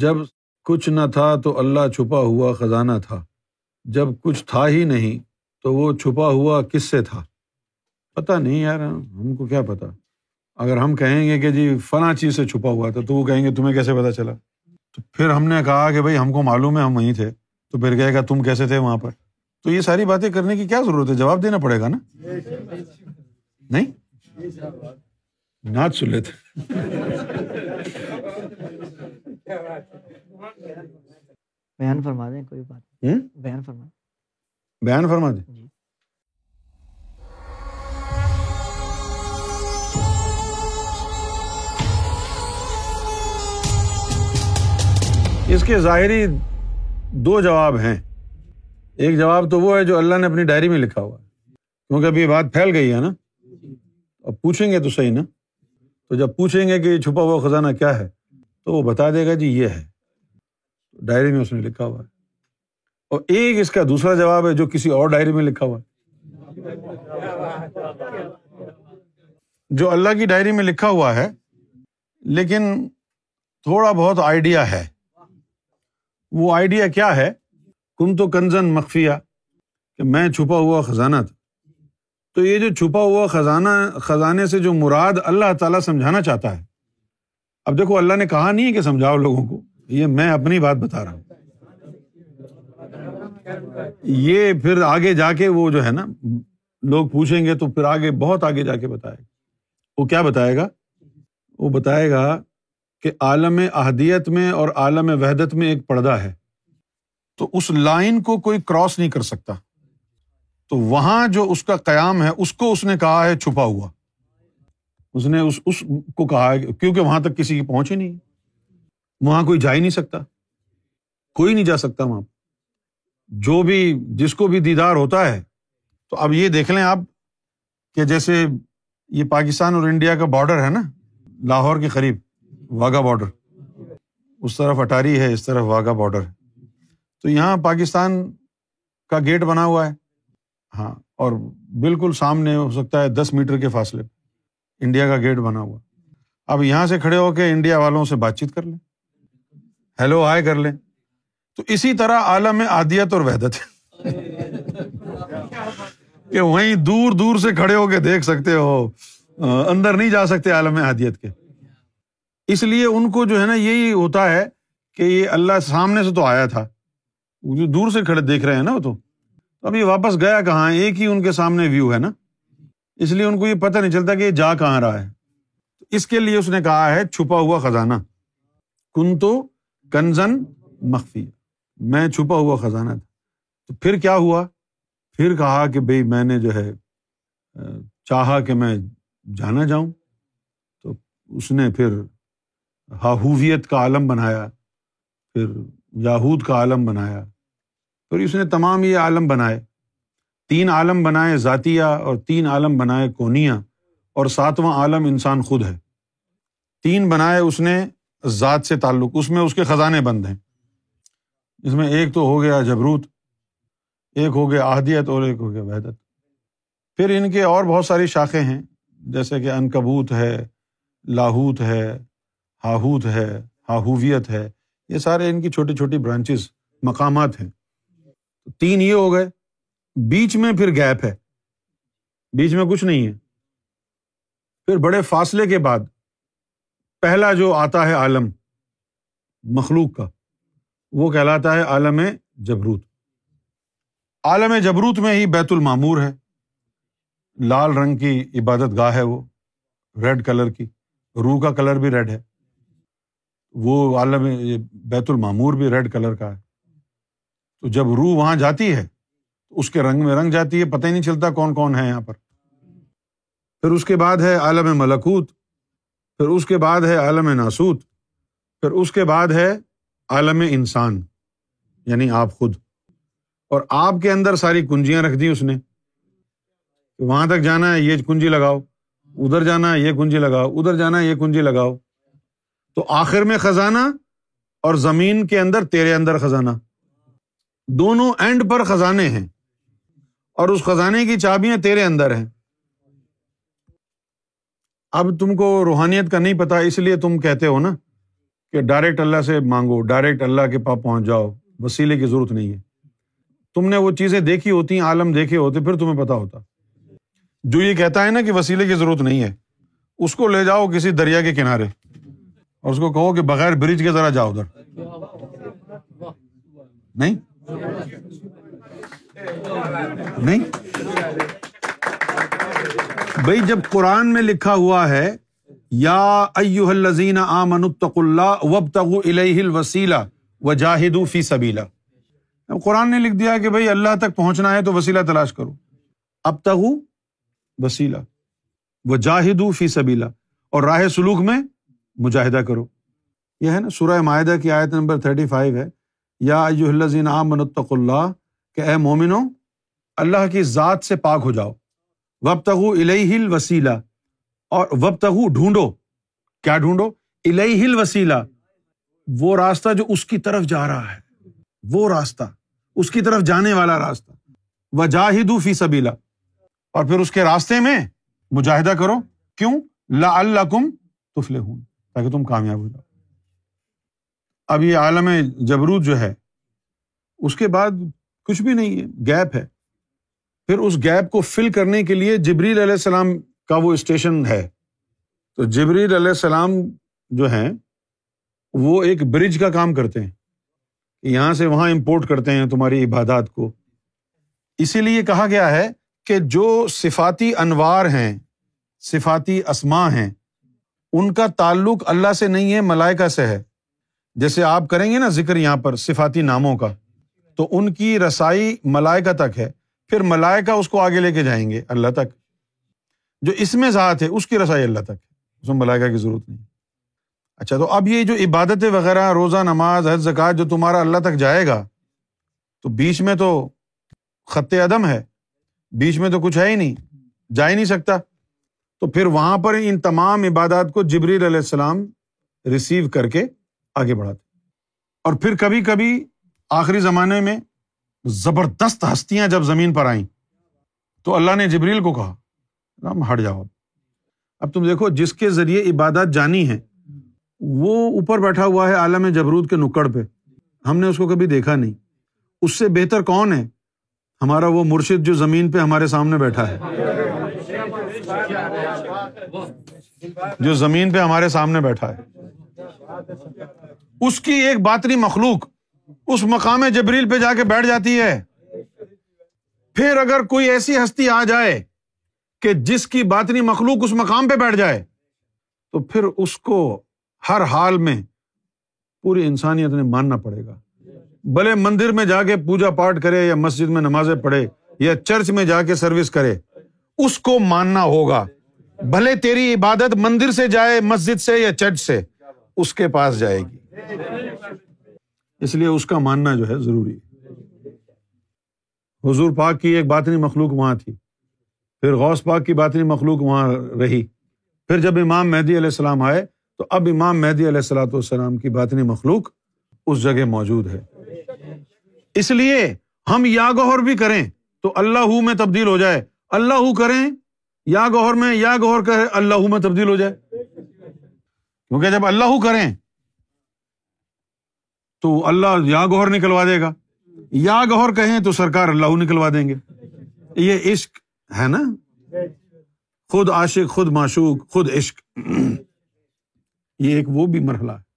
جب کچھ نہ تھا تو اللہ چھپا ہوا خزانہ تھا۔ جب کچھ تھا ہی نہیں تو وہ چھپا ہوا کس سے تھا؟ پتہ نہیں یار، ہم کو کیا پتا اگر ہم کہیں گے کہ جی فلاں چیز سے چھپا ہوا تھا تو وہ کہیں گے تمہیں کیسے پتا چلا؟ تو پھر ہم نے کہا کہ بھائی ہم کو معلوم ہے ہم وہیں تھے۔ تو پھر کہے گا تم کیسے تھے وہاں پر؟ تو یہ ساری باتیں کرنے کی کیا ضرورت ہے؟ جواب دینا پڑے گا نا؟ نہیں؟ نعت سن لیتے۔ بیان فرما دیں کوئی بات؟ بیان فرما۔ بیان فرما دیں۔ جی۔ اس کے ظاہری دو جواب ہیں۔ ایک جواب تو وہ ہے جو اللہ نے اپنی ڈائری میں لکھا ہوا کیونکہ ابھی یہ بات پھیل گئی ہے نا۔ اب پوچھیں گے تو صحیح نا۔ تو جب پوچھیں گے کہ یہ چھپا ہوا خزانہ کیا ہے تو وہ بتا دے گا جی یہ ہے۔ ڈائری میں اس نے لکھا ہوا ہے۔ اور ایک اس کا دوسرا جواب ہے جو کسی اور ڈائری میں لکھا ہوا ہے۔ جو اللہ کی ڈائری میں لکھا ہوا ہے، لیکن تھوڑا بہت آئیڈیا ہے۔ وہ آئیڈیا کیا ہے؟ کن تو کنزن مخفیہ، کہ میں چھپا ہوا خزانہ تھا۔ تو یہ جو چھپا ہوا خزانہ، خزانے سے جو مراد اللہ تعالیٰ سمجھانا چاہتا ہے اب دیکھو، اللہ نے کہا نہیں ہے کہ سمجھاؤ لوگوں کو، یہ میں اپنی بات بتا رہا ہوں۔ یہ پھر آگے جا کے وہ جو ہے نا، لوگ پوچھیں گے تو پھر آگے، بہت آگے جا کے بتائے گا۔ وہ کیا بتائے گا؟ وہ بتائے گا کہ عالم احدیت میں اور عالم وحدت میں ایک پردہ ہے۔ تو اس لائن کو کوئی کراس نہیں کر سکتا۔ تو وہاں جو اس کا قیام ہے، اس کو اس نے کہا ہے، چھپا ہوا۔ اس نے اس اس کو کہا کیونکہ وہاں تک کسی کی پہنچ ہی نہیں وہاں کوئی جا ہی نہیں سکتا۔ کوئی نہیں جا سکتا وہاں۔ جو بھی جس کو بھی دیدار ہوتا ہے، تو اب یہ دیکھ لیں آپ کہ جیسے یہ پاکستان اور انڈیا کا بارڈر ہے نا، لاہور کے قریب، واگا بارڈر اس طرف اٹاری ہے، اس طرف واگا بارڈر ہے تو یہاں پاکستان کا گیٹ بنا ہوا ہے۔ ہاں اور بالکل سامنے ہو سکتا ہے دس میٹر کے فاصلے پہ۔ انڈیا کا گیٹ بنا ہوا۔ اب یہاں سے کھڑے ہو کے انڈیا والوں سے بات چیت کر لیں۔ ہیلو ہائے کر لیں۔ تو اسی طرح عالم عادیت اور وحدت۔ کہ وہیں دور دور سے کھڑے ہو کے دیکھ سکتے ہو۔ اندر نہیں جا سکتے عالم عادیت کے۔ اس لیے ان کو جو ہے نا یہی ہوتا ہے کہ یہ اللہ سامنے سے تو آیا تھا۔ جو دور سے کھڑے دیکھ رہے ہیں نا وہ تو۔ اب یہ واپس گیا کہاں ایک ہی ان کے سامنے ویو ہے نا۔ اس لیے ان کو یہ پتہ نہیں چلتا کہ یہ جا کہاں رہا ہے۔ اس کے لیے اس نے کہا ہے، چھپا ہوا خزانہ۔ کن تو کنزن مخفی۔ میں چھپا ہوا خزانہ تھا۔ تو پھر کیا ہوا؟ پھر کہا کہ بھائی میں نے جو ہے چاہا کہ میں جانا جاؤں۔ تو اس نے پھر ہاہویت کا عالم بنایا۔ پھر یاہود کا عالم بنایا۔ پھر اس نے تمام یہ عالم بنائے۔ تین عالم بنائے ذاتیہ اور تین عالم بنائے کونیا اور ساتواں عالم انسان خود ہے۔ تین بنائے اس نے ذات سے تعلق، اس میں اس کے خزانے بند ہیں۔ اس میں ایک تو ہو گیا جبروت، ایک ہو گیا احدیت اور ایک ہو گیا وحدت۔ پھر ان کے اور بہت ساری شاخیں ہیں، جیسے کہ انکبوت ہے، لاہوت ہے، ہاہوت ہے، ہاہویت ہے، یہ سارے ان کی چھوٹی چھوٹی برانچز، مقامات ہیں۔ تین یہ ہو گئے۔ بیچ میں پھر گیپ ہے۔ بیچ میں کچھ نہیں ہے۔ پھر بڑے فاصلے کے بعد پہلا جو آتا ہے عالم، مخلوق کا، وہ کہلاتا ہے عالم جبروت۔ عالم جبروت میں ہی بیت المامور ہے۔ لال رنگ کی عبادت گاہ ہے وہ، ریڈ کلر کی، روح کا کلر بھی ریڈ ہے۔ وہ عالم بیت المامور بھی ریڈ کلر کا ہے۔ تو جب روح وہاں جاتی ہے اس کے رنگ میں رنگ جاتی ہے، پتہ ہی نہیں چلتا کون کون ہے یہاں پر۔ پھر اس کے بعد ہے عالم ملکوت، پھر اس کے بعد ہے عالم ناسوت، پھر اس کے بعد ہے عالم انسان یعنی آپ خود۔ اور آپ کے اندر ساری کنجیاں رکھ دی اس نے۔ وہاں تک جانا ہے، یہ کنجی لگاؤ، ادھر جانا ہے، یہ کنجی لگاؤ، ادھر جانا ہے، یہ کنجی لگاؤ۔ تو آخر میں خزانہ اور زمین کے اندر تیرے اندر خزانہ۔ دونوں اینڈ پر خزانے ہیں۔ اور اس خزانے کی چابیاں تیرے اندر ہیں۔ اب تم کو روحانیت کا نہیں پتا، اس لیے تم کہتے ہو نا کہ ڈائریکٹ اللہ سے مانگو ڈائریکٹ اللہ کے پاس پہنچ جاؤ، وسیلے کی ضرورت نہیں ہے۔ تم نے وہ چیزیں دیکھی ہوتی ہیں عالم دیکھے ہوتے، پھر تمہیں پتا ہوتا۔ جو یہ کہتا ہے نا کہ وسیلے کی ضرورت نہیں ہے، اس کو لے جاؤ کسی دریا کے کنارے اور اس کو کہو کہ بغیر برج کے ذرا جاؤ ادھر۔ نہیں؟ نہیں؟ بھائی جب قرآن میں لکھا ہوا ہے، یا ایوہ الذین آمنوا اتقوا اللہ وابتغوا الیہ الوسیلہ وجاہدوا فی سبیلہ۔ قرآن نے لکھ دیا کہ بھائی اللہ تک پہنچنا ہے تو وسیلہ تلاش کرو۔ اب تغو وسیلہ وجاہدوا فی سبیلہ۔ اور راہ سلوک میں مجاہدہ کرو۔ یہ ہے نا سورہ معاہدہ کی آیت نمبر تھرٹی فائیو ہے۔ یا ایوہ الذین آمنوا اتقوا اللہ کہ اے مومنو اللہ کی ذات سے پاک ہو جاؤ۔ وبتغوا الیہ الوسیلہ اور وبتغوا ڈھونڈو۔ کیا ڈھونڈو؟ الیہ الوسیلہ وہ راستہ جو اس کی طرف جا رہا ہے۔ وہ راستہ۔ اس کی طرف جانے والا راستہ۔ وجاہدوا فی سبیلا اور پھر اس کے راستے میں مجاہدہ کرو۔ کیوں؟ لعلکم تفلحون۔ تاکہ تم کامیاب ہو جاؤ۔ اب یہ عالم جبروت جو ہے، اس کے بعد کچھ بھی نہیں ہے گیپ ہے۔ پھر اس گیپ کو فل کرنے کے لیے جبریل علیہ السلام کا وہ اسٹیشن ہے۔ تو جبریل علیہ السلام جو ہیں، وہ ایک برج کا کام کرتے ہیں۔ یہاں سے وہاں امپورٹ کرتے ہیں تمہاری عبادات کو۔ اسی لیے کہا گیا ہے کہ جو صفاتی انوار ہیں، صفاتی اسما ہیں، ان کا تعلق اللہ سے نہیں ہے، ملائکہ سے ہے۔ جیسے آپ کریں گے نا ذکر یہاں پر، صفاتی ناموں کا۔ تو ان کی رسائی ملائکہ تک ہے۔ پھر ملائکہ اس کو آگے لے کے جائیں گے، اللہ تک۔ جو اس میں ذات ہے، اس کی رسائی اللہ تک ہے۔ اس میں ملائکہ کی ضرورت نہیں۔ اچھا تو اب یہ جو عبادت وغیرہ، روزہ، نماز، حج زکات جو تمہارا اللہ تک جائے گا، تو بیچ میں تو خط عدم ہے۔ بیچ میں تو کچھ ہے ہی نہیں، جا ہی نہیں سکتا۔ تو پھر وہاں پر ان تمام عبادات کو جبریل علیہ السلام ریسیو کر کے آگے بڑھاتے۔ اور پھر کبھی کبھی آخری زمانے میں زبردست ہستیاں جب زمین پر آئیں، تو اللہ نے جبریل کو کہا ہٹ جاؤ اب۔ تم دیکھو، جس کے ذریعے عبادات جانی ہے وہ اوپر بیٹھا ہوا ہے عالم جبرود کے نکڑ پہ۔ ہم نے اس کو کبھی دیکھا نہیں۔ اس سے بہتر کون ہے؟ ہمارا وہ مرشد جو زمین پہ ہمارے سامنے بیٹھا ہے۔ جو زمین پہ ہمارے سامنے بیٹھا ہے۔ اس کی ایک باتری مخلوق اس مقام جبریل پہ جا کے بیٹھ جاتی ہے۔ پھر اگر کوئی ایسی ہستی آ جائے کہ جس کی باطنی مخلوق اس مقام پہ بیٹھ جائے، تو پھر اس کو ہر حال میں پوری انسانیت نے ماننا پڑے گا۔ بھلے مندر میں جا کے پوجا پاٹ کرے یا مسجد میں نمازیں پڑھے یا چرچ میں جا کے سروس کرے، اس کو ماننا ہوگا۔ بھلے تیری عبادت مندر سے جائے، مسجد سے یا چرچ سے، اس کے پاس جائے گی۔ اس لیے اس کا ماننا جو ہے ضروری حضور پاک کی ایک باطنی مخلوق وہاں تھی۔ پھر غوث پاک کی باطنی مخلوق وہاں رہی۔ پھر جب امام مہدی علیہ السلام آئے تو اب امام مہدی علیہ السلاۃ والسلام کی باطنی مخلوق اس جگہ موجود ہے۔ اس لیے ہم یا گوہر بھی کریں تو اللہ میں تبدیل ہو جائے۔ اللہ کریں یا گوہر میں یا گوہر کرے اللہ میں تبدیل ہو جائے۔ کیونکہ جب اللہ کریں تو اللہ یا گوہر نکلوا دے گا۔ یا گوہر کہیں تو سرکار اللہ نکلوا دیں گے۔ یہ عشق ہے نا؟ خود عاشق، خود معشوق، خود عشق۔ یہ ایک وہ بھی مرحلہ ہے۔